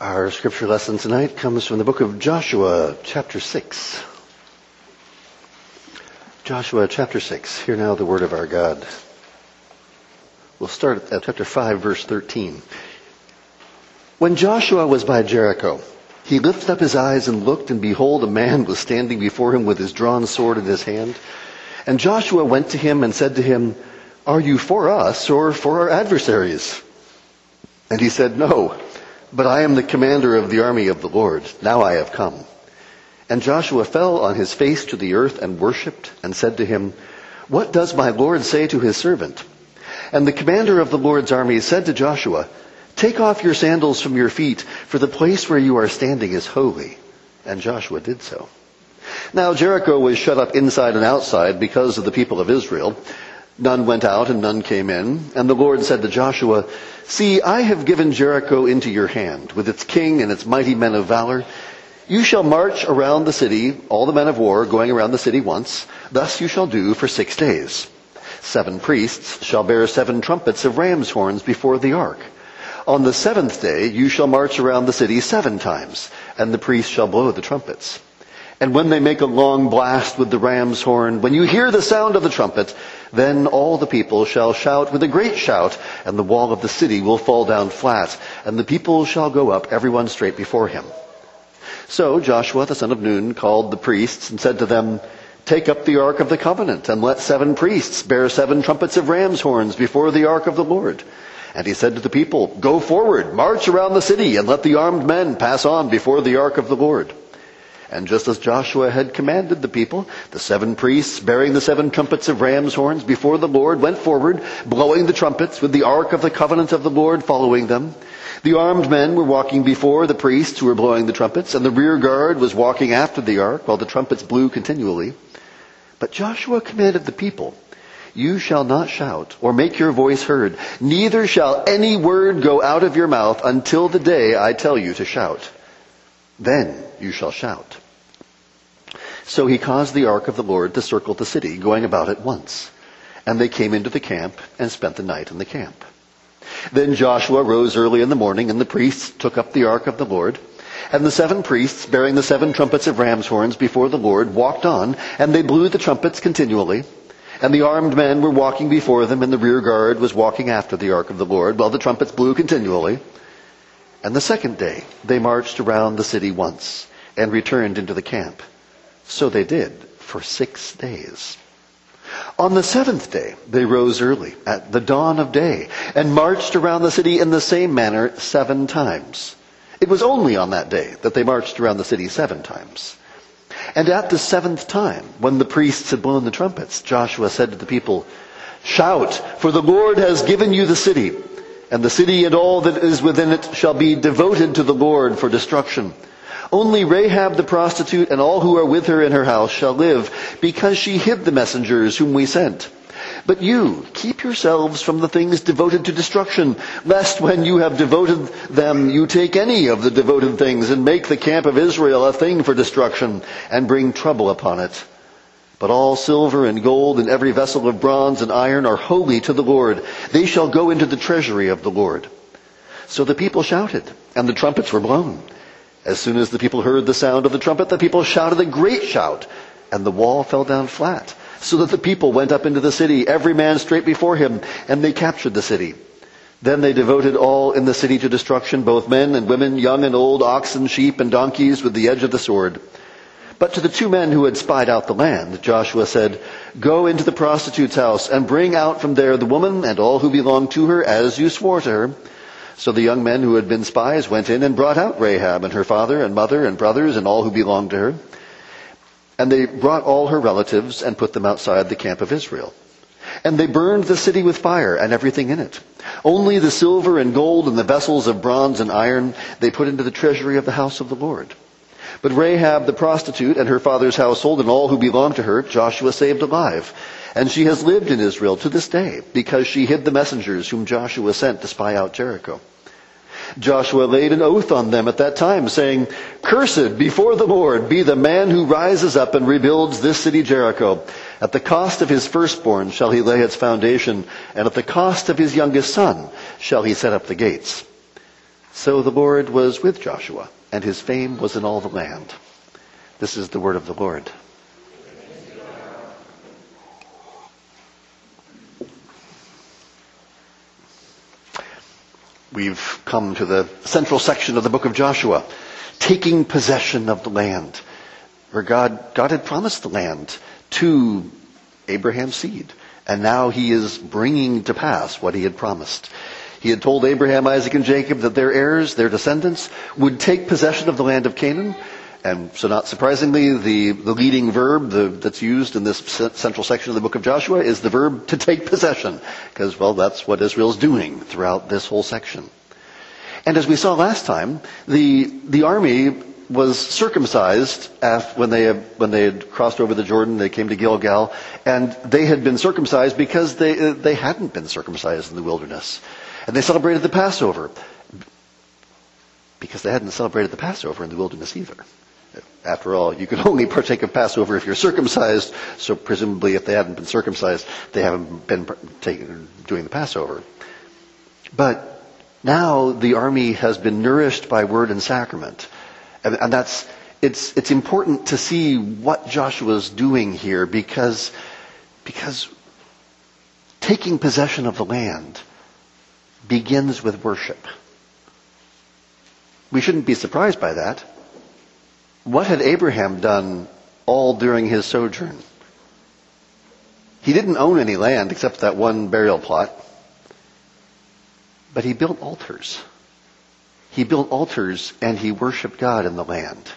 Our scripture lesson tonight comes from the book of Joshua, chapter 6. Joshua, chapter 6. Hear now the word of our God. We'll start at chapter 5, verse 13. When Joshua was by Jericho, he lifted up his eyes and looked, and behold, a man was standing before him with his drawn sword in his hand. And Joshua went to him and said to him, Are you for us or for our adversaries? And he said, No, but I am the commander of the army of the Lord. Now I have come. And Joshua fell on his face to the earth and worshipped and said to him, What does my Lord say to his servant? And the commander of the Lord's army said to Joshua, Take off your sandals from your feet, for the place where you are standing is holy. And Joshua did so. Now Jericho was shut up inside and outside because of the people of Israel. None went out and none came in. And the Lord said to Joshua, See, I have given Jericho into your hand, with its king and its mighty men of valor. You shall march around the city, all the men of war going around the city once. Thus you shall do for six days. Seven priests shall bear seven trumpets of ram's horns before the ark. On the seventh day you shall march around the city seven times, and the priests shall blow the trumpets. And when they make a long blast with the ram's horn, when you hear the sound of the trumpet, then all the people shall shout with a great shout, and the wall of the city will fall down flat, and the people shall go up, everyone straight before him. So Joshua the son of Nun called the priests and said to them, Take up the ark of the covenant, and let seven priests bear seven trumpets of ram's horns before the ark of the Lord. And he said to the people, Go forward, march around the city, and let the armed men pass on before the ark of the Lord. And just as Joshua had commanded the people, the seven priests bearing the seven trumpets of ram's horns before the Lord went forward, blowing the trumpets with the ark of the covenant of the Lord following them. The armed men were walking before the priests who were blowing the trumpets, and the rear guard was walking after the ark while the trumpets blew continually. But Joshua commanded the people, you shall not shout or make your voice heard. Neither shall any word go out of your mouth until the day I tell you to shout. Then you shall shout. So he caused the ark of the Lord to circle the city, going about it once. And they came into the camp and spent the night in the camp. Then Joshua rose early in the morning, and the priests took up the ark of the Lord. And the seven priests, bearing the seven trumpets of ram's horns before the Lord, walked on, and they blew the trumpets continually. And the armed men were walking before them, and the rear guard was walking after the ark of the Lord, while the trumpets blew continually. And the second day they marched around the city once, and returned into the camp. So they did for six days. On the seventh day, they rose early, at the dawn of day, and marched around the city in the same manner seven times. It was only on that day that they marched around the city seven times. And at the seventh time, when the priests had blown the trumpets, Joshua said to the people, Shout, for the Lord has given you the city, and the city and all that is within it shall be devoted to the Lord for destruction. Only Rahab the prostitute and all who are with her in her house shall live, because she hid the messengers whom we sent. But you, keep yourselves from the things devoted to destruction, lest when you have devoted them, you take any of the devoted things and make the camp of Israel a thing for destruction and bring trouble upon it. But all silver and gold and every vessel of bronze and iron are holy to the Lord. They shall go into the treasury of the Lord. So the people shouted, and the trumpets were blown. As soon as the people heard the sound of the trumpet, the people shouted a great shout, and the wall fell down flat so that the people went up into the city, every man straight before him, and they captured the city. Then they devoted all in the city to destruction, both men and women, young and old, oxen, sheep, and donkeys with the edge of the sword. But to the two men who had spied out the land, Joshua said, Go into the prostitute's house and bring out from there the woman and all who belong to her as you swore to her. So the young men who had been spies went in and brought out Rahab and her father and mother and brothers and all who belonged to her. And they brought all her relatives and put them outside the camp of Israel. And they burned the city with fire and everything in it. Only the silver and gold and the vessels of bronze and iron they put into the treasury of the house of the Lord. But Rahab the prostitute and her father's household and all who belonged to her, Joshua saved alive. And she has lived in Israel to this day because she hid the messengers whom Joshua sent to spy out Jericho. Joshua laid an oath on them at that time, saying, Cursed before the Lord be the man who rises up and rebuilds this city Jericho. At the cost of his firstborn shall he lay its foundation, and at the cost of his youngest son shall he set up the gates. So the Lord was with Joshua, and his fame was in all the land. This is the word of the Lord. We've come to the central section of the book of Joshua, taking possession of the land, where God, God had promised the land to Abraham's seed. And now he is bringing to pass what he had promised. He had told Abraham, Isaac, and Jacob that their heirs, their descendants, would take possession of the land of Canaan. And so not surprisingly, the, the leading verb the, that's used in this central section of the book of Joshua is the verb to take possession. Because, well, that's what Israel's doing throughout this whole section. And as we saw last time, the, the army was circumcised when they, when they had crossed over the Jordan. They came to Gilgal, and they had been circumcised because they, they hadn't been circumcised in the wilderness. And they celebrated the Passover because they hadn't celebrated the Passover in the wilderness either. After all, you can only partake of Passover if you're circumcised, so presumably if they hadn't been circumcised, they haven't been taking, doing the Passover. But now the army has been nourished by word and sacrament. And, and that's, it's, it's important to see what Joshua's doing here because, because taking possession of the land begins with worship. We shouldn't be surprised by that. What had Abraham done all during his sojourn? He didn't own any land except that one burial plot, but he built altars. He built altars and he worshiped God in the land.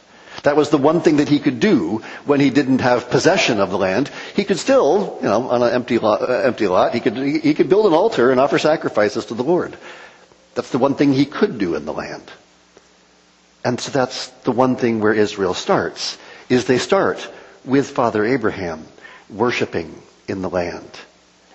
That was the one thing that he could do when he didn't have possession of the land. He could still, you know, on an empty lot, uh, empty lot, he could, he could build an altar and offer sacrifices to the Lord. That's the one thing he could do in the land. And so that's the one thing where Israel starts, is they start with Father Abraham worshiping in the land.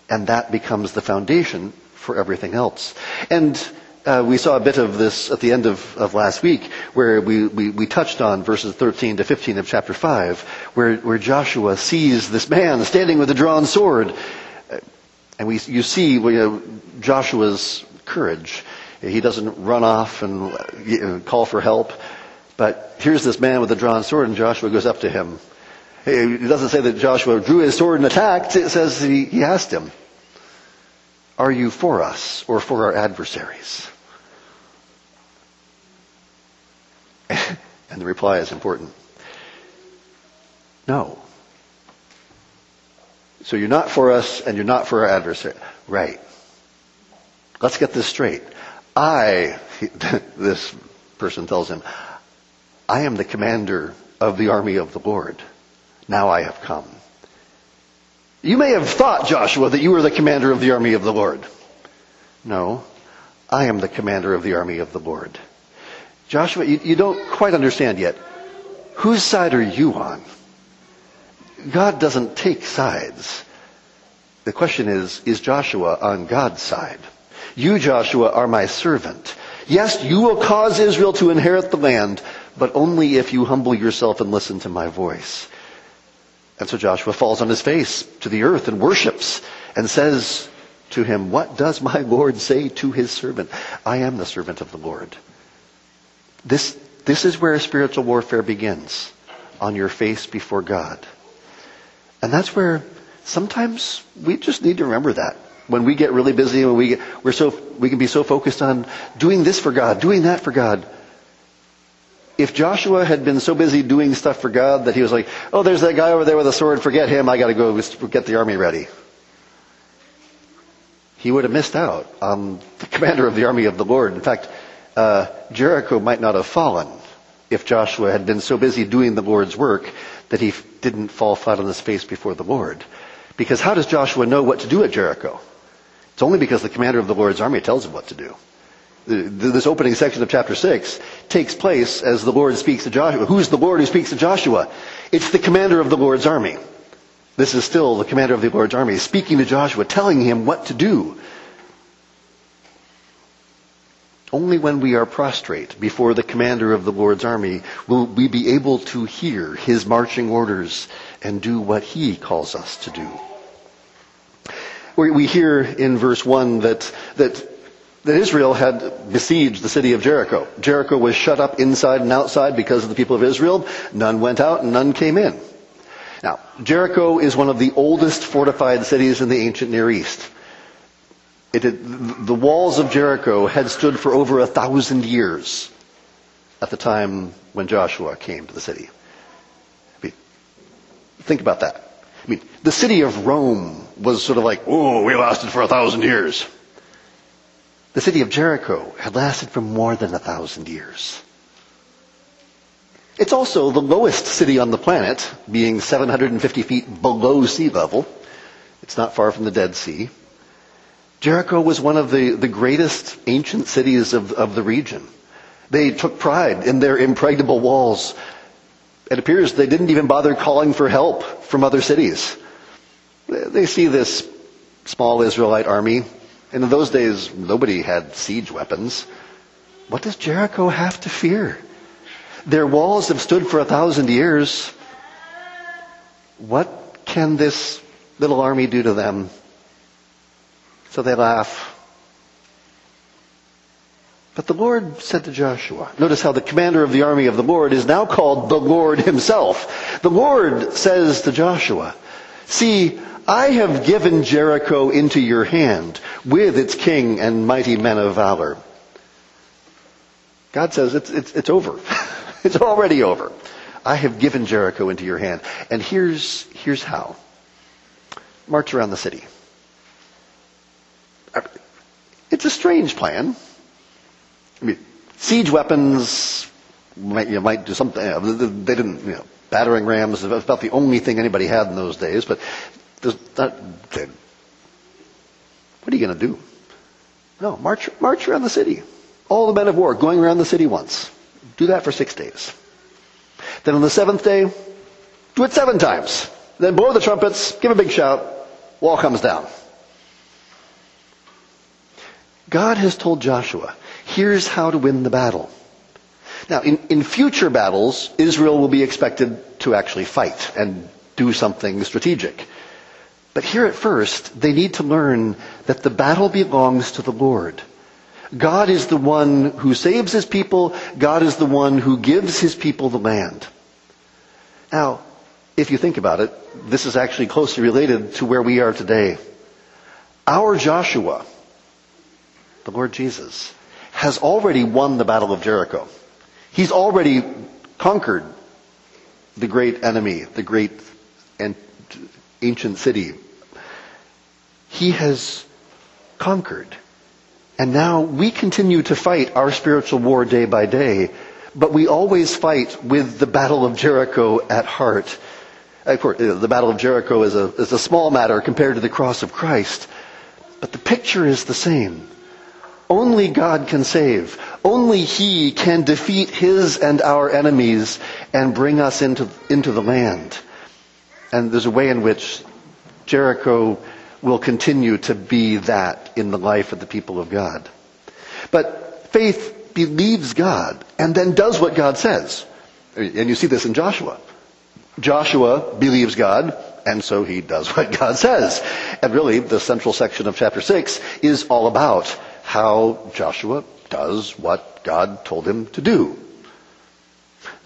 And that becomes the foundation for everything else. And uh, we saw a bit of this at the end of, of last week, where we, we, we, touched on verses 13 to 15 of chapter 5, where, where Joshua sees this man standing with a drawn sword. And we, you see you know, Joshua's courage. He doesn't run off and call for help. But here's this man with a drawn sword, and Joshua goes up to him. It doesn't say that Joshua drew his sword and attacked. It says he, he asked him, Are you for us or for our adversaries? and the reply is important. No. So you're not for us and you're not for our adversary. Right. Let's get this straight. I, this person tells him, I am the commander of the army of the Lord. Now I have come. You may have thought, Joshua, that you were the commander of the army of the Lord. No, I am the commander of the army of the Lord. Joshua, you, you don't quite understand yet. Whose side are you on? God doesn't take sides. The question is, is Joshua on God's side? You, Joshua, are my servant. Yes, you will cause Israel to inherit the land, but only if you humble yourself and listen to my voice. And so Joshua falls on his face to the earth and worships and says to him, What does my Lord say to his servant? I am the servant of the Lord. This, this is where spiritual warfare begins, on your face before God. And that's where sometimes we just need to remember that. When we get really busy, when we get, we're so, we can be so focused on doing this for God, doing that for God. If Joshua had been so busy doing stuff for God that he was like, oh, there's that guy over there with a sword, forget him, I gotta go get the army ready. He would have missed out on the commander of the army of the Lord. In fact, uh, Jericho might not have fallen if Joshua had been so busy doing the Lord's work that he didn't fall flat on his face before the Lord. Because how does Joshua know what to do at Jericho? It's only because the commander of the Lord's army tells him what to do. This opening section of chapter 6 takes place as the Lord speaks to Joshua. Who's the Lord who speaks to Joshua? It's the commander of the Lord's army. This is still the commander of the Lord's army speaking to Joshua, telling him what to do. Only when we are prostrate before the commander of the Lord's army will we be able to hear his marching orders and do what he calls us to do. We hear in verse 1 that, that that Israel had besieged the city of Jericho. Jericho was shut up inside and outside because of the people of Israel. None went out and none came in. Now, Jericho is one of the oldest fortified cities in the ancient Near East. Had, the walls of Jericho had stood for over a thousand years at the time when Joshua came to the city. Think about that. I mean, the city of Rome was sort of like, oh, we lasted for a thousand years. The city of Jericho had lasted for more than a thousand years. It's also the lowest city on the planet, being 750 feet below sea level. It's not far from the Dead Sea. Jericho was one of the, the greatest ancient cities of, of the region. They took pride in their impregnable walls. It appears they didn't even bother calling for help from other cities. They see this small Israelite army, and in those days, nobody had siege weapons. What does Jericho have to fear? Their walls have stood for a thousand years. What can this little army do to them? So they laugh. But the Lord said to Joshua, notice how the commander of the army of the Lord is now called the Lord himself. The Lord says to Joshua, see, I have given Jericho into your hand with its king and mighty men of valor. God says it's, it's, it's over. it's already over. I have given Jericho into your hand. And here's, here's how. March around the city. It's a strange plan. I mean, siege weapons might, you might do something. You know, they didn't, you know, battering rams was about the only thing anybody had in those days. But not, what are you going to do? No, march, march around the city. All the men of war going around the city once. Do that for six days. Then on the seventh day, do it seven times. Then blow the trumpets, give a big shout, wall comes down. God has told Joshua, here's how to win the battle. Now, in, in future battles, Israel will be expected to actually fight and do something strategic. But here at first, they need to learn that the battle belongs to the Lord. God is the one who saves his people. God is the one who gives his people the land. Now, if you think about it, this is actually closely related to where we are today. Our Joshua, the Lord Jesus, has already won the Battle of Jericho. He's already conquered the great enemy, the great and ancient city. He has conquered. And now we continue to fight our spiritual war day by day, but we always fight with the Battle of Jericho at heart. Of course, uh, the Battle of Jericho is a, is a small matter compared to the cross of Christ, but the picture is the same. Only God can save. Only He can defeat His and our enemies and bring us into, into the land. And there's a way in which Jericho will continue to be that in the life of the people of God. But faith believes God and then does what God says. And you see this in Joshua. Joshua believes God, and so he does what God says. And really, the central section of chapter 6 is all about how Joshua does what God told him to do.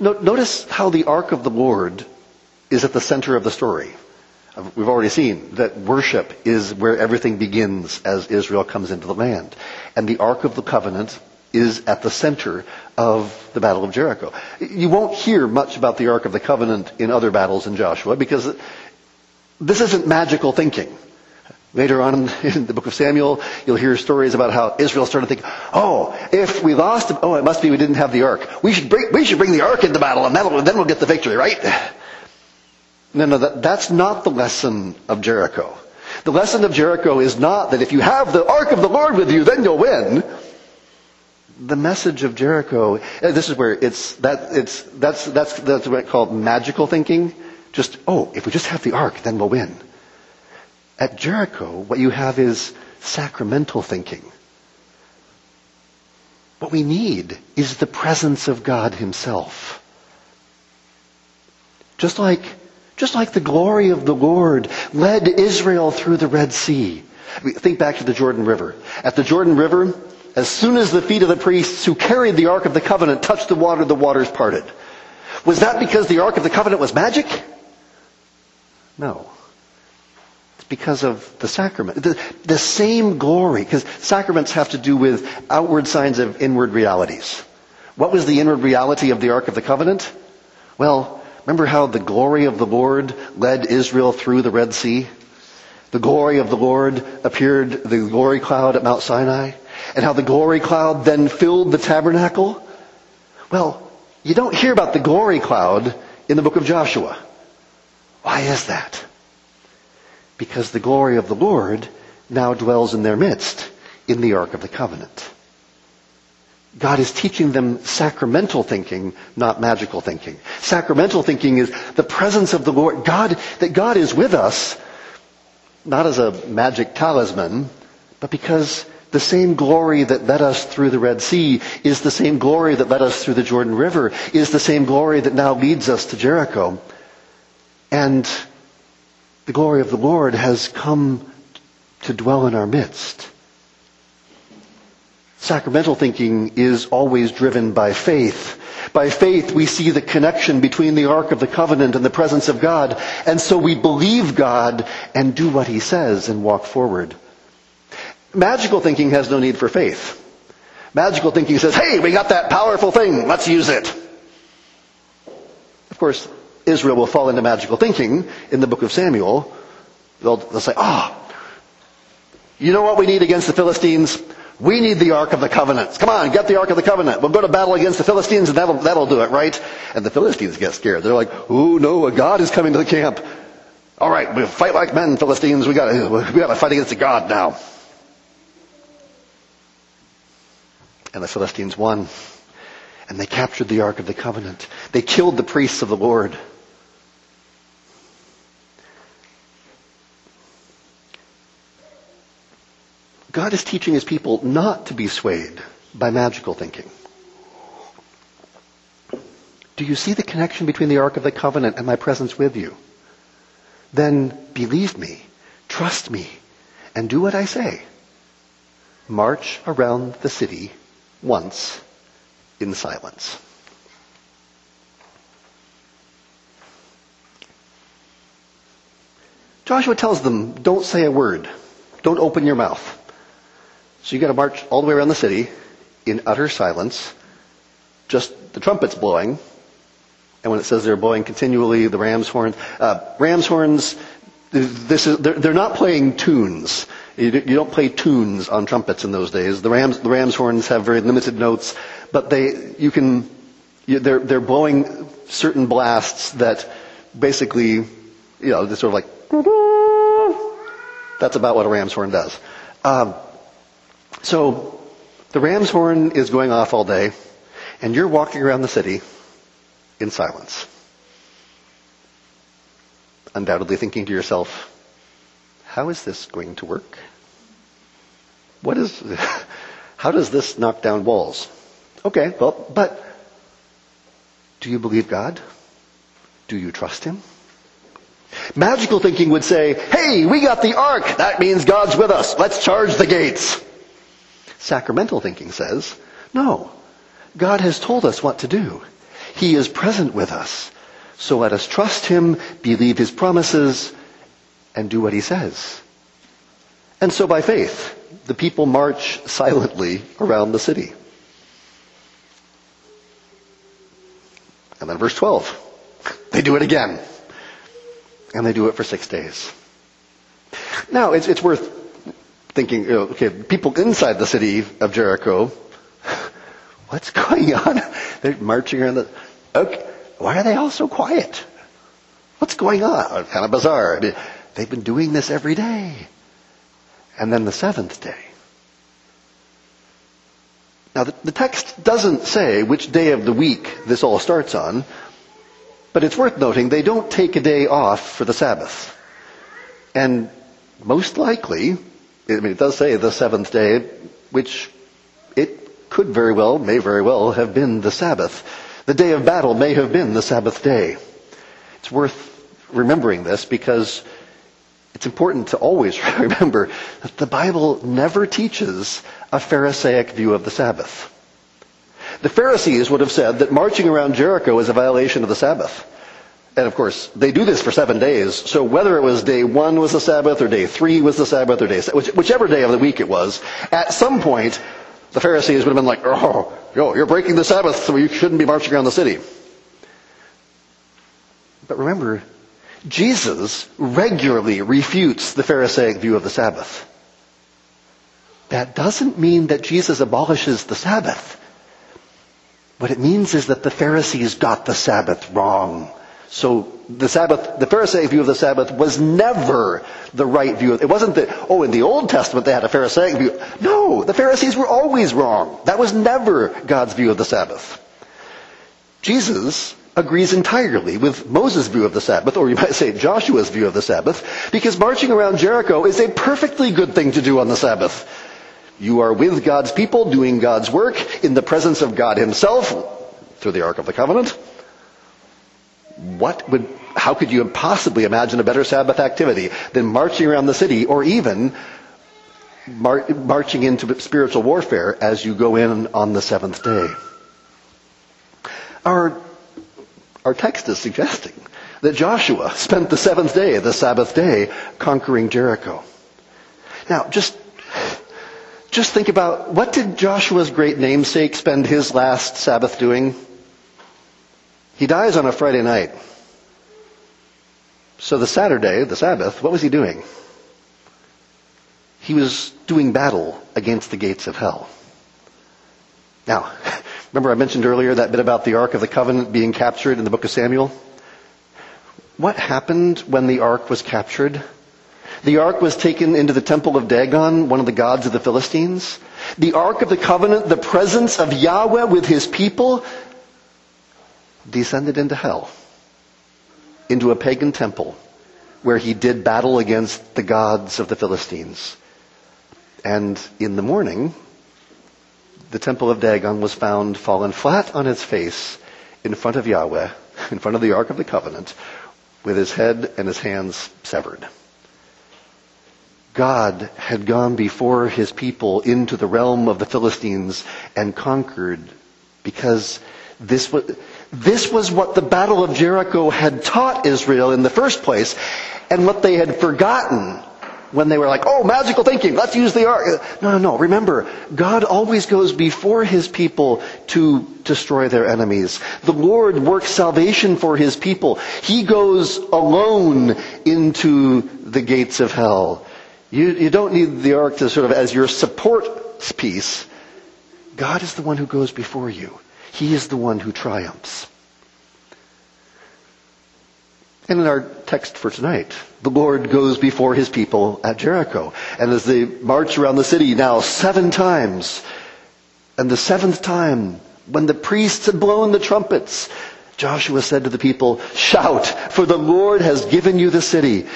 Notice how the ark of the Lord is at the center of the story. Uh, we've already seen that worship is where everything begins as Israel comes into the land. And the Ark of the Covenant is at the center of the Battle of Jericho. You won't hear much about the Ark of the Covenant in other battles in Joshua because this isn't magical thinking. Later on in the book of Samuel, you'll hear stories about how Israel started thinking, oh, if we lost, oh, it must be we didn't have the ark. We should bring, we should bring the ark into battle and then we'll get the victory, right? No, no, that, that's not the lesson of Jericho. The lesson of Jericho is not that if you have the ark of the Lord with you, then you'll win. The message of Jericho, uh, this is where it's, that, it's, that's, that's, that's what called magical thinking. Just, oh, if we just have the ark, then we'll win. At Jericho, what you have is sacramental thinking. What we need is the presence of God Himself. Just like, just like the glory of the Lord led Israel through the Red Sea. Think back to the Jordan River. At the Jordan River, As soon as the feet of the priests who carried the Ark of the Covenant touched the water, the waters parted. Was that because the Ark of the Covenant was magic? No. Because of the sacrament. The, the same glory, because sacraments have to do with outward signs of inward realities. What was the inward reality of the Ark of the Covenant? Well, remember how the glory of the Lord led Israel through the Red Sea? The glory of the Lord appeared, the glory cloud at Mount Sinai, and how the glory cloud then filled the tabernacle? Well, you don't hear about the glory cloud in the book of Joshua. Why is that? Because the glory of the Lord now dwells in their midst in the Ark of the Covenant. God is teaching them sacramental thinking, not magical thinking. Sacramental thinking is the presence of the Lord. God, that God is with us, not as a magic talisman, but because the same glory that led us through the Red Sea is the same glory that led us through the Jordan River, is the same glory that now leads us to Jericho. And the glory of the Lord has come to dwell in our midst. Sacramental thinking is always driven by faith. By faith, we see the connection between the Ark of the Covenant and the presence of God, and so we believe God and do what He says and walk forward. Magical thinking has no need for faith. Magical thinking says, hey, we got that powerful thing, let's use it. Of course, Israel will fall into magical thinking in the book of Samuel. They'll, they'll say, ah, oh, you know what we need against the Philistines? We need the Ark of the Covenant. Come on, get the Ark of the Covenant. We'll go to battle against the Philistines and that'll, that'll do it, right? And the Philistines get scared. They're like, oh no, a God is coming to the camp. All right, we fight like men, Philistines. We gotta, we gotta fight against a God now. And the Philistines won. And they captured the Ark of the Covenant. They killed the priests of the Lord. God is teaching his people not to be swayed by magical thinking. Do you see the connection between the Ark of the Covenant and my presence with you? Then believe me, trust me, and do what I say. March around the city once in silence. Joshua tells them, don't say a word. Don't open your mouth. So you got to march all the way around the city in utter silence, just the trumpets blowing. And when it says they're blowing continually, the ram's horns, uh, ram's horns, this is, they're, they're not playing tunes. You, don't play tunes on trumpets in those days. The rams, the ram's horns have very limited notes, but they, you can, you, they're, they're blowing certain blasts that basically, you know, they're sort of like, that's about what a ram's horn does. Um, so the ram's horn is going off all day, and you're walking around the city in silence. Undoubtedly thinking to yourself, how is this going to work? What is, how does this knock down walls? Okay, well, but do you believe God? Do you trust Him? Magical thinking would say, hey, we got the ark. That means God's with us. Let's charge the gates. Sacramental thinking says, no, God has told us what to do. He is present with us. So let us trust Him, believe His promises, and do what He says. And so by faith, the people march silently around the city. And then verse 12, they do it again. And they do it for six days. Now, it's, it's worth thinking, okay, people inside the city of Jericho, what's going on? They're marching around the, okay, why are they all so quiet? What's going on? Oh, kind of bizarre. I mean, they've been doing this every day. And then the seventh day. Now, the, the text doesn't say which day of the week this all starts on, but it's worth noting they don't take a day off for the Sabbath. And most likely, I mean, it does say the seventh day, which it could very well, may very well have been the Sabbath. The day of battle may have been the Sabbath day. It's worth remembering this because it's important to always remember that the Bible never teaches a Pharisaic view of the Sabbath. The Pharisees would have said that marching around Jericho is a violation of the Sabbath. And of course, they do this for seven days. So whether it was day one was the Sabbath or day three was the Sabbath or day, whichever day of the week it was, at some point, the Pharisees would have been like, oh, yo, you're breaking the Sabbath, so you shouldn't be marching around the city. But remember, Jesus regularly refutes the Pharisaic view of the Sabbath. That doesn't mean that Jesus abolishes the Sabbath. What it means is that the Pharisees got the Sabbath wrong. So the Sabbath, the Pharisaic view of the Sabbath was never the right view. It wasn't that, oh, in the Old Testament they had a Pharisaic view. No, the Pharisees were always wrong. That was never God's view of the Sabbath. Jesus agrees entirely with Moses' view of the Sabbath, or you might say Joshua's view of the Sabbath, because marching around Jericho is a perfectly good thing to do on the Sabbath. You are with God's people, doing God's work, in the presence of God Himself, through the Ark of the Covenant. What would, how could you possibly imagine a better Sabbath activity than marching around the city, or even mar- marching into spiritual warfare as you go in on the seventh day? Our our text is suggesting that Joshua spent the seventh day, the Sabbath day, conquering Jericho. Now, just, just think about what did Joshua's great namesake spend his last Sabbath doing? He dies on a Friday night. So the Saturday, the Sabbath, what was he doing? He was doing battle against the gates of hell. Now, Remember I mentioned earlier that bit about the Ark of the Covenant being captured in the book of Samuel? What happened when the Ark was captured? The Ark was taken into the temple of Dagon, one of the gods of the Philistines. The Ark of the Covenant, the presence of Yahweh with his people, descended into hell, into a pagan temple where he did battle against the gods of the Philistines. And in the morning, the temple of Dagon was found fallen flat on its face in front of Yahweh, in front of the Ark of the Covenant, with his head and his hands severed. God had gone before his people into the realm of the Philistines and conquered because this was, this was what the Battle of Jericho had taught Israel in the first place and what they had forgotten when they were like, oh, magical thinking, let's use the ark. No, no, no. Remember, God always goes before his people to destroy their enemies. The Lord works salvation for his people. He goes alone into the gates of hell. You, you don't need the ark to sort of as your support piece. God is the one who goes before you. He is the one who triumphs. And in our text for tonight, the Lord goes before his people at Jericho. And as they march around the city now seven times, and the seventh time, when the priests had blown the trumpets, Joshua said to the people, shout, for the Lord has given you the city.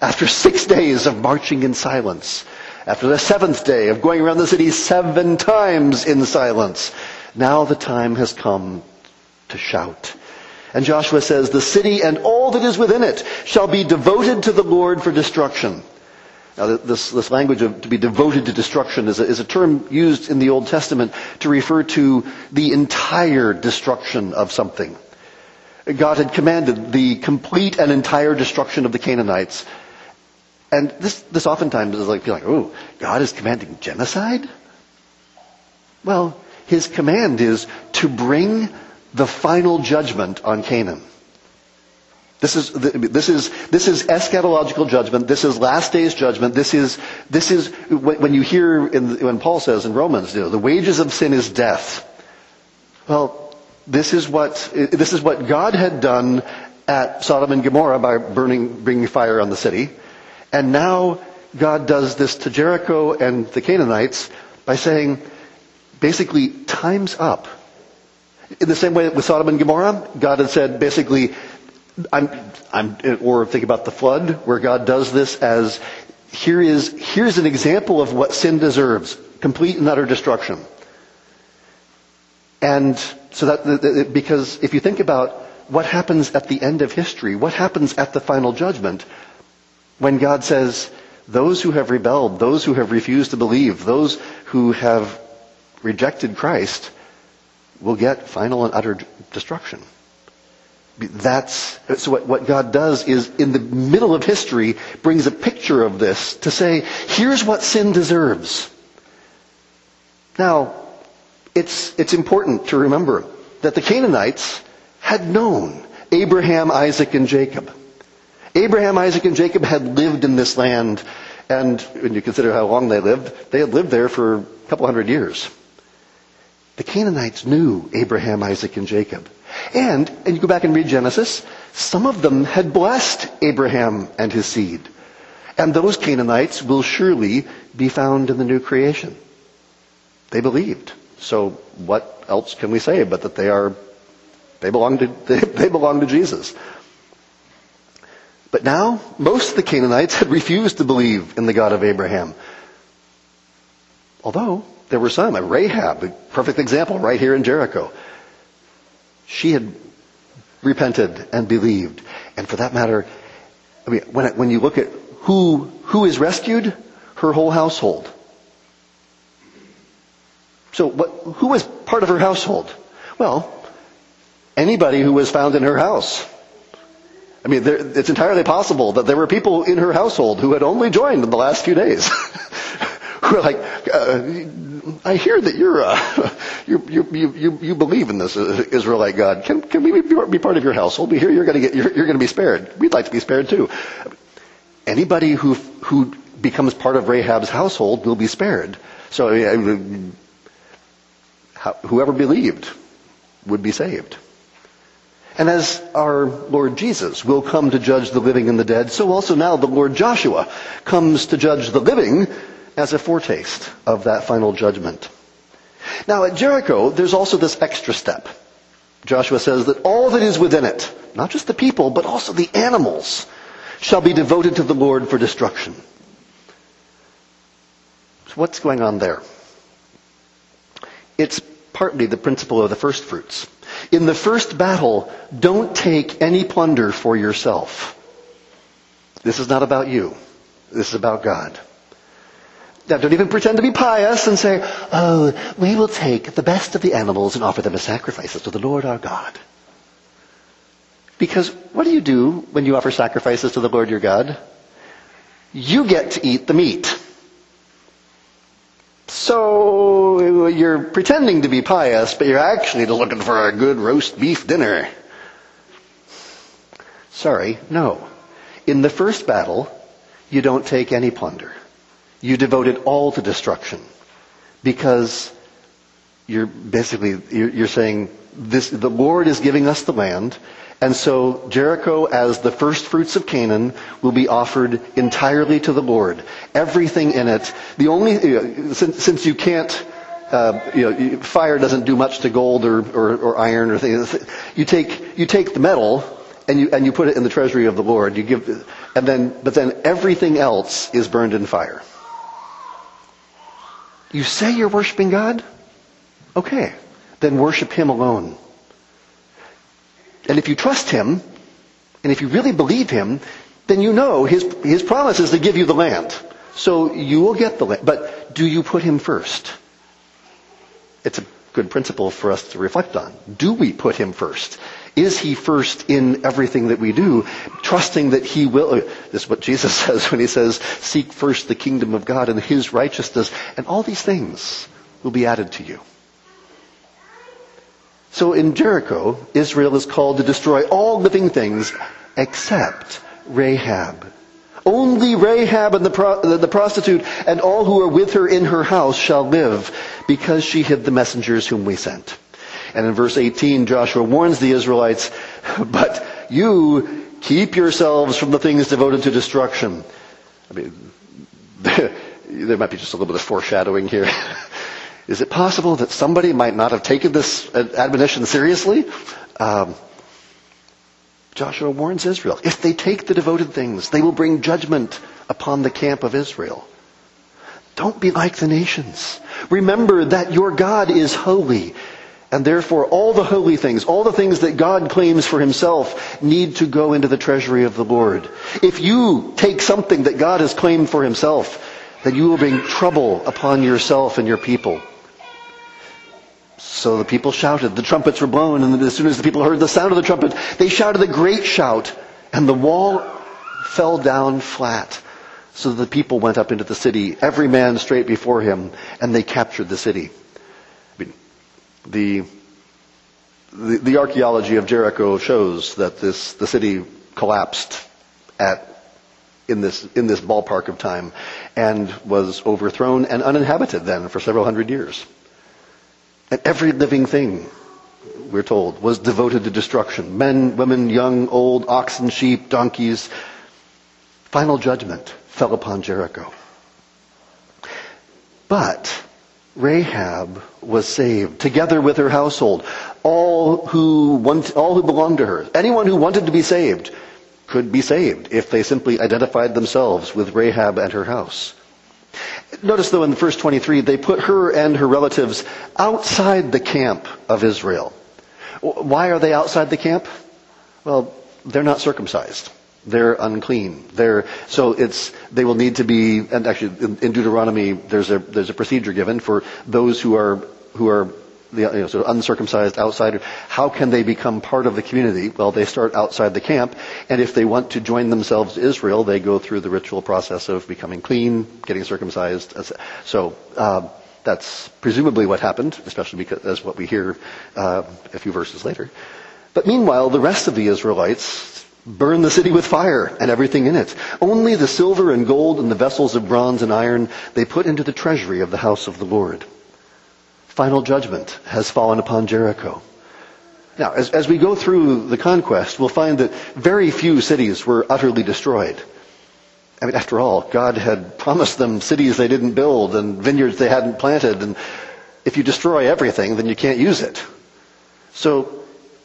After six days of marching in silence, after the seventh day of going around the city seven times in silence, now the time has come to shout and Joshua says, the city and all that is within it shall be devoted to the Lord for destruction. Now, this, this language of to be devoted to destruction is a, is a term used in the Old Testament to refer to the entire destruction of something. God had commanded the complete and entire destruction of the Canaanites. And this, this oftentimes is like, like, oh, God is commanding genocide? Well, His command is to bring the final judgment on Canaan. This is, this is, this is eschatological judgment. This is last days judgment. This is, this is, when you hear, in, when Paul says in Romans, you know, the wages of sin is death. Well, this is what, this is what God had done at Sodom and Gomorrah by burning, bringing fire on the city. And now God does this to Jericho and the Canaanites by saying, basically, time's up. In the same way with Sodom and Gomorrah, God had said basically, I'm, I'm, or think about the flood, where God does this as, here is, here's an example of what sin deserves. Complete and utter destruction. And so that, because if you think about what happens at the end of history, what happens at the final judgment, When God says, those who have rebelled, those who have refused to believe, those who have rejected Christ will get final and utter destruction. That's, so what, what God does is in the middle of history brings a picture of this to say, here's what sin deserves. Now, it's, it's important to remember that the Canaanites had known Abraham, Isaac, and Jacob. Abraham, Isaac, and Jacob had lived in this land, and when you consider how long they lived, they had lived there for a couple hundred years. The Canaanites knew Abraham, Isaac, and Jacob. And, and you go back and read Genesis, some of them had blessed Abraham and his seed. And those Canaanites will surely be found in the new creation. They believed. So what else can we say but that they are, they belong to, they, they belong to Jesus. But now, most of the Canaanites had refused to believe in the God of Abraham. Although, there were some. Rahab, a perfect example, right here in Jericho. She had repented and believed. And for that matter, I mean, when, when you look at who, who is rescued, her whole household. So what, who was part of her household? Well, anybody who was found in her house. I mean, there, it's entirely possible that there were people in her household who had only joined in the last few days. who were like, uh, I hear that you're, uh, you, you, you, you believe in this Israelite God. Can, can we be part of your household? We hear you're going to get, you're, you're going to be spared. We'd like to be spared too. Anybody who, who becomes part of Rahab's household will be spared. So, mean, whoever believed would be saved. And as our Lord Jesus will come to judge the living and the dead, so also now the Lord Joshua comes to judge the living as a foretaste of that final judgment. Now at Jericho, there's also this extra step. Joshua says that all that is within it, not just the people, but also the animals, shall be devoted to the Lord for destruction. So what's going on there? It's partly the principle of the first fruits. In the first battle, don't take any plunder for yourself. This is not about you. This is about God. Now, don't even pretend to be pious and say, oh, we will take the best of the animals and offer them as sacrifices to the Lord our God. Because what do you do when you offer sacrifices to the Lord your God? You get to eat the meat. So you're pretending to be pious, but you're actually looking for a good roast beef dinner. Sorry, no. In the first battle, you don't take any plunder. You devote it all to destruction. Because you're basically, you're saying, this, the Lord is giving us the land, and so Jericho, as the first fruits of Canaan, will be offered entirely to the Lord. Everything in it. The only, since, since you can't, uh, you know, fire doesn't do much to gold or, or, or iron or things. You take, you take the metal and you, and you put it in the treasury of the Lord. You give, and then, but then everything else is burned in fire. You say you're worshiping God? Okay. Then worship Him alone. And if you trust Him, and if you really believe Him, then you know His, His promise is to give you the land. So you will get the land. But do you put Him first? It's a good principle for us to reflect on. Do we put Him first? Is He first in everything that we do? Trusting that He will, uh, this is what Jesus says when He says, seek first the kingdom of God and His righteousness, and all these things will be added to you. So in Jericho, Israel is called to destroy all living things except Rahab. Only Rahab and the, pro- the, prostitute and all who are with her in her house shall live because she hid the messengers whom we sent. And in verse 18, Joshua warns the Israelites, but you keep yourselves from the things devoted to destruction. I mean, there might be just a little bit of foreshadowing here. Is it possible that somebody might not have taken this admonition seriously? Um, Joshua warns Israel, if they take the devoted things, they will bring judgment upon the camp of Israel. Don't be like the nations. Remember that your God is holy, And therefore, all the holy things, all the things that God claims for himself, need to go into the treasury of the Lord. If you take something that God has claimed for himself, then you will bring trouble upon yourself and your people. So the people shouted, the trumpets were blown, and as soon as the people heard the sound of the trumpet, they shouted a great shout, and the wall fell down flat. So the people went up into the city, every man straight before him, and they captured the city the, the, the archaeology of Jericho shows that this, the city collapsed at, in this, in this ballpark of time and was overthrown and uninhabited then for several hundred years. And every living thing, we're told, was devoted to destruction. Men, women, young, old, oxen, sheep, donkeys. Final judgment fell upon Jericho. But Rahab was saved, together with her household. All who want, all who belonged to her, anyone who wanted to be saved, could be saved if they simply identified themselves with Rahab and her house. Notice though in verse 23, they put her and her relatives outside the camp of Israel. Why are they outside the camp? Well, they're not circumcised they're unclean. They're, so it's, they will need to be, and actually in, in, Deuteronomy there's a, there's a procedure given for those who are, who are the you know, sort of uncircumcised outsider. How can they become part of the community? Well, they start outside the camp, and if they want to join themselves to Israel, they go through the ritual process of becoming clean, getting circumcised. So, uh, that's presumably what happened, especially because as what we hear uh, a few verses later. But meanwhile, the rest of the Israelites burn the city with fire and everything in it. Only the silver and gold and the vessels of bronze and iron they put into the treasury of the house of the Lord. Final judgment has fallen upon Jericho. Now, as, as we go through the conquest, we'll find that very few cities were utterly destroyed. I mean, after all, God had promised them cities they didn't build and vineyards they hadn't planted, and if you destroy everything, then you can't use it. So,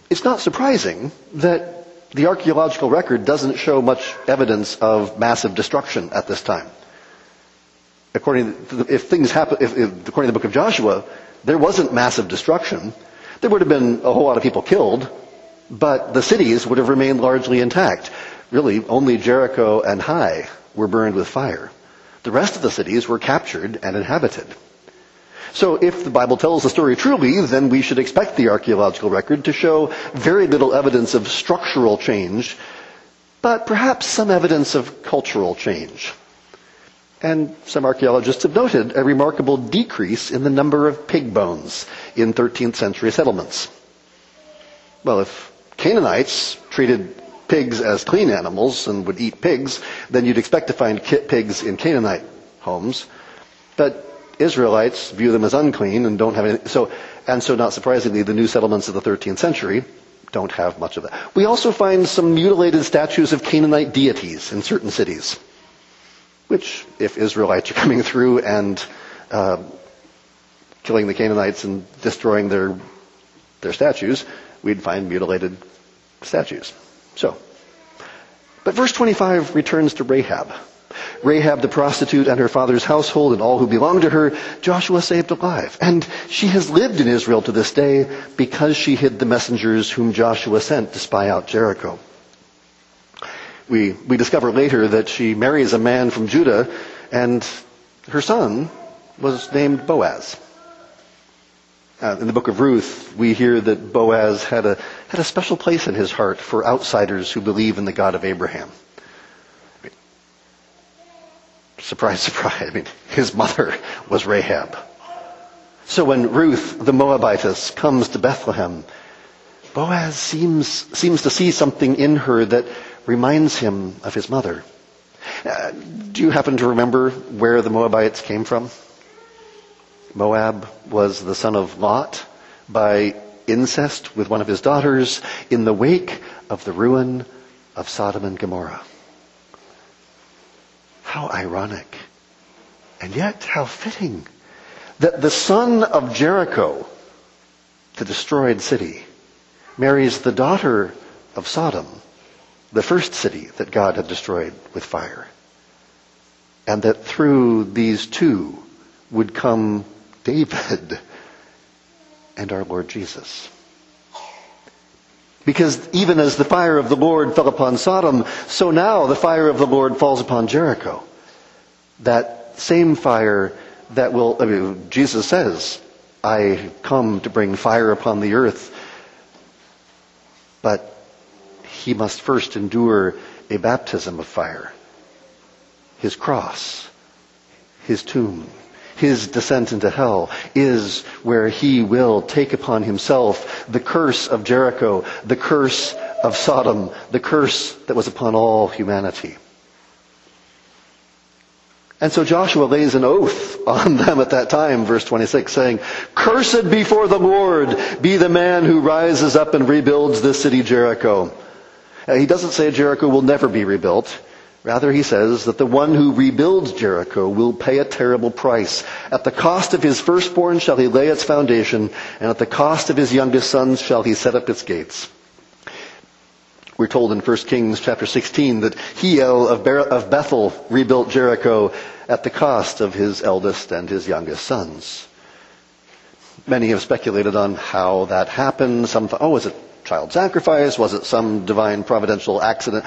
it's not surprising that the archaeological record doesn't show much evidence of massive destruction at this time. According to the, if things happen, if, if, according to the book of Joshua, there wasn't massive destruction. There would have been a whole lot of people killed, but the cities would have remained largely intact. Really, only Jericho and Hai were burned with fire. The rest of the cities were captured and inhabited. So if the Bible tells the story truly, then we should expect the archaeological record to show very little evidence of structural change, but perhaps some evidence of cultural change. And some archaeologists have noted a remarkable decrease in the number of pig bones in 13th century settlements. Well, if Canaanites treated pigs as clean animals and would eat pigs, then you'd expect to find pigs in Canaanite homes. But Israelites view them as unclean and don't have any, so, and so not surprisingly, the new settlements of the 13th century don't have much of that. We also find some mutilated statues of Canaanite deities in certain cities, which, if Israelites are coming through and uh, killing the Canaanites and destroying their their statues, we'd find mutilated statues. So, but verse 25 returns to Rahab. Rahab the prostitute and her father's household and all who belonged to her, Joshua saved alive. And she has lived in Israel to this day because she hid the messengers whom Joshua sent to spy out Jericho. We, we discover later that she marries a man from Judah and her son was named Boaz. Uh, in the book of Ruth, we hear that Boaz had a, had a special place in his heart for outsiders who believe in the God of Abraham. Surprise, surprise. I mean, his mother was Rahab. So when Ruth, the Moabitess, comes to Bethlehem, Boaz seems, seems to see something in her that reminds him of his mother. Uh, do you happen to remember where the Moabites came from? Moab was the son of Lot by incest with one of his daughters in the wake of the ruin of Sodom and Gomorrah. How ironic. And yet, how fitting that the son of Jericho, the destroyed city, marries the daughter of Sodom, the first city that God had destroyed with fire. And that through these two would come David, and our Lord Jesus. Because even as the fire of the Lord fell upon Sodom, so now the fire of the Lord falls upon Jericho. That same fire that will, I mean, Jesus says, I come to bring fire upon the earth. But he must first endure a baptism of fire. His cross, his tomb, his descent into hell is where he will take upon himself the curse of Jericho, the curse of Sodom, the curse that was upon all humanity. And so Joshua lays an oath on them at that time, verse 26, saying, Cursed before the Lord be the man who rises up and rebuilds this city Jericho. Uh, he doesn't say Jericho will never be rebuilt. Rather, he says that the one who rebuilds Jericho will pay a terrible price. At the cost of his firstborn shall he lay its foundation, and at the cost of his youngest sons shall he set up its gates. We're told in 1 Kings chapter 16 that Hiel of Bethel rebuilt Jericho at the cost of his eldest and his youngest sons. Many have speculated on how that happened. Some thought, oh, was it child sacrifice? Was it some divine providential accident?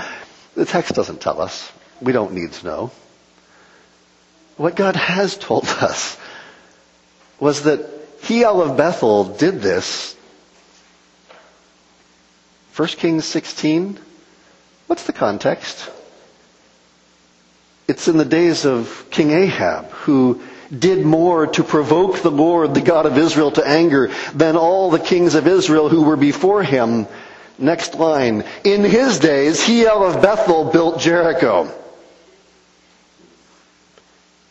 The text doesn't tell us. We don't need to know. What God has told us was that Hiel of Bethel did this. 1 Kings 16. What's the context? It's in the days of King Ahab, who did more to provoke the Lord, the God of Israel, to anger than all the kings of Israel who were before him. Next line. In his days, Hiel of Bethel built Jericho.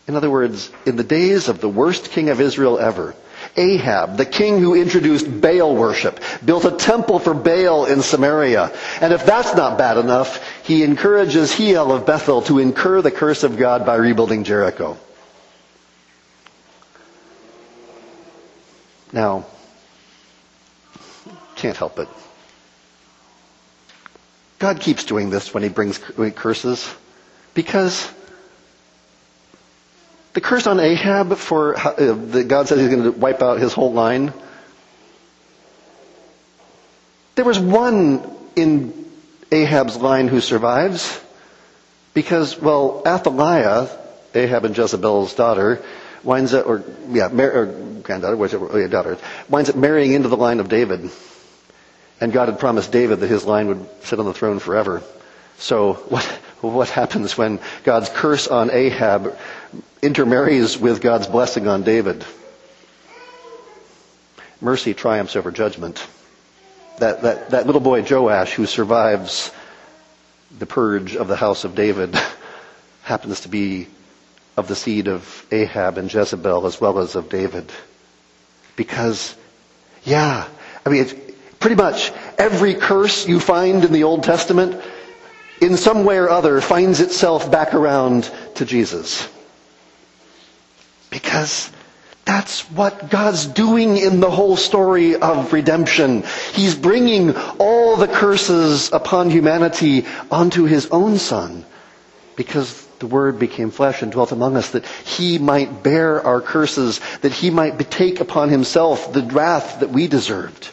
In other words, in the days of the worst king of Israel ever, Ahab, the king who introduced Baal worship, built a temple for Baal in Samaria. And if that's not bad enough, he encourages Hiel of Bethel to incur the curse of God by rebuilding Jericho. Now, can't help it. God keeps doing this when he brings curses because the curse on Ahab for uh, God says he's going to wipe out his whole line. There was one in Ahab's line who survives because, well, Athaliah, Ahab and Jezebel's daughter, winds up, or yeah, mar- or granddaughter, oh, yeah, daughter, winds up marrying into the line of David. And God had promised David that his line would sit on the throne forever. So what, what happens when God's curse on Ahab intermarries with God's blessing on David. Mercy triumphs over judgment. That, that, that little boy Joash who survives the purge of the house of David happens to be of the seed of Ahab and Jezebel as well as of David. Because, yeah, I mean, pretty much every curse you find in the Old Testament in some way or other finds itself back around to Jesus. Because that's what God's doing in the whole story of redemption. He's bringing all the curses upon humanity onto his own son because the Word became flesh and dwelt among us that he might bear our curses, that he might take upon himself the wrath that we deserved.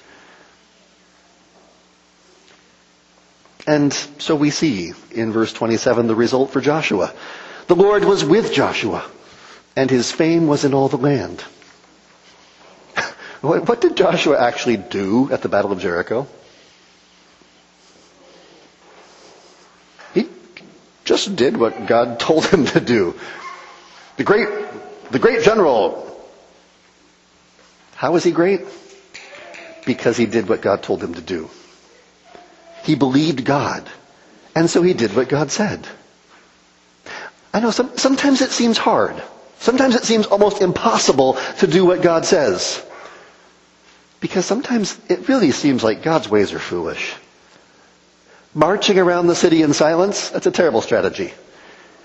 And so we see in verse 27 the result for Joshua. The Lord was with Joshua and his fame was in all the land. what did Joshua actually do at the Battle of Jericho? He just did what God told him to do. The great, the great general. How was he great? Because he did what God told him to do. He believed God. And so he did what God said. I know some, sometimes it seems hard. Sometimes it seems almost impossible to do what God says. Because sometimes it really seems like God's ways are foolish. Marching around the city in silence, that's a terrible strategy.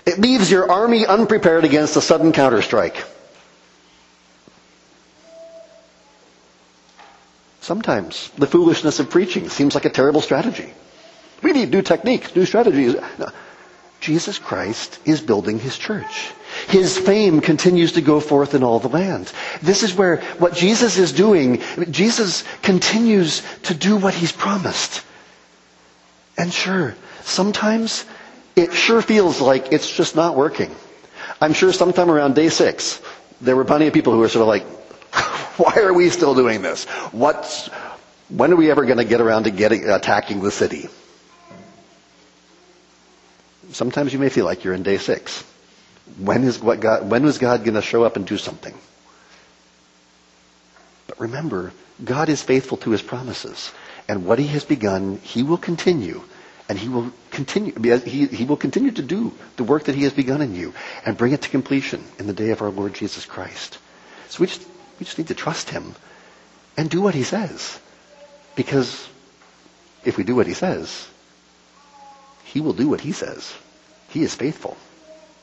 It leaves your army unprepared against a sudden counterstrike. Sometimes the foolishness of preaching seems like a terrible strategy. We need new techniques, new strategies. No. Jesus Christ is building his church. His fame continues to go forth in all the land. This is where what Jesus is doing, Jesus continues to do what he's promised. And sure, sometimes it sure feels like it's just not working. I'm sure sometime around day six, there were plenty of people who were sort of like, why are we still doing this? What's, when are we ever going to get around to getting, attacking the city? Sometimes you may feel like you're in day six. When is what God, when was God going to show up and do something? But remember, God is faithful to his promises. And what he has begun, he will continue. And he will continue, he, he will continue to do the work that he has begun in you and bring it to completion in the day of our Lord Jesus Christ. So we just, we just need to trust him and do what he says. Because if we do what he says, he will do what he says. He is faithful.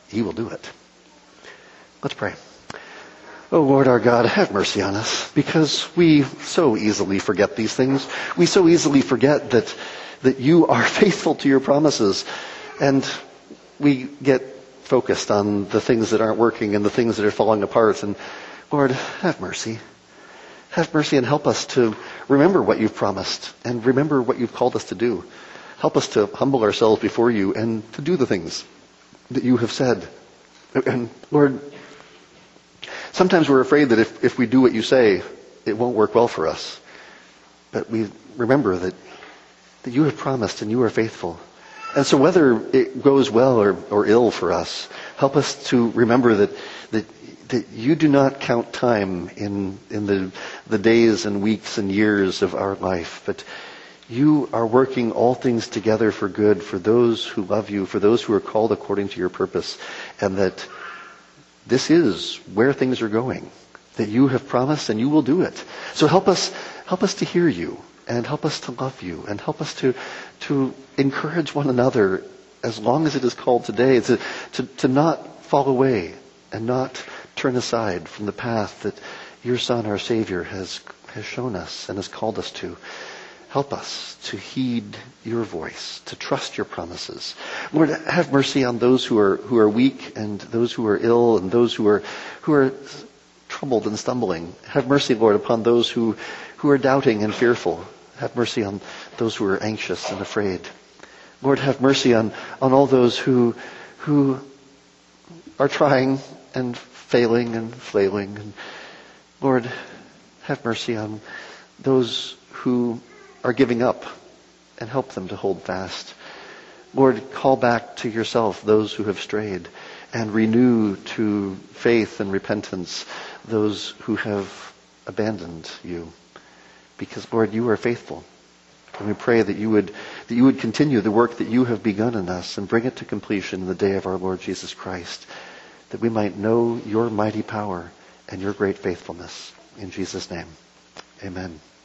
He will do it. Let's pray. Oh Lord our God, have mercy on us because we so easily forget these things. We so easily forget that, that you are faithful to your promises and we get focused on the things that aren't working and the things that are falling apart and Lord, have mercy. Have mercy and help us to remember what you've promised and remember what you've called us to do. Help us to humble ourselves before you and to do the things that you have said. And Lord, sometimes we're afraid that if, if we do what you say, it won't work well for us. But we remember that, that you have promised and you are faithful. And so whether it goes well or, or ill for us, help us to remember that, that, that you do not count time in, in the, the days and weeks and years of our life, but you are working all things together for good for those who love you, for those who are called according to your purpose, and that this is where things are going, that you have promised and you will do it. So help us, help us to hear you and help us to love you and help us to, to encourage one another as long as it is called today to, to, to not fall away and not turn aside from the path that your son, our savior, has, has shown us and has called us to. Help us to heed your voice, to trust your promises. Lord, have mercy on those who are, who are weak and those who are ill and those who are, who are troubled and stumbling. Have mercy, Lord, upon those who, who are doubting and fearful. Have mercy on those who are anxious and afraid. Lord, have mercy on, on all those who, who are trying and failing and flailing. And Lord, have mercy on those who are giving up and help them to hold fast. Lord, call back to yourself those who have strayed and renew to faith and repentance those who have abandoned you. Because Lord, you are faithful. And we pray that you would, that you would continue the work that you have begun in us and bring it to completion in the day of our Lord Jesus Christ, that we might know your mighty power and your great faithfulness. In Jesus' name, amen.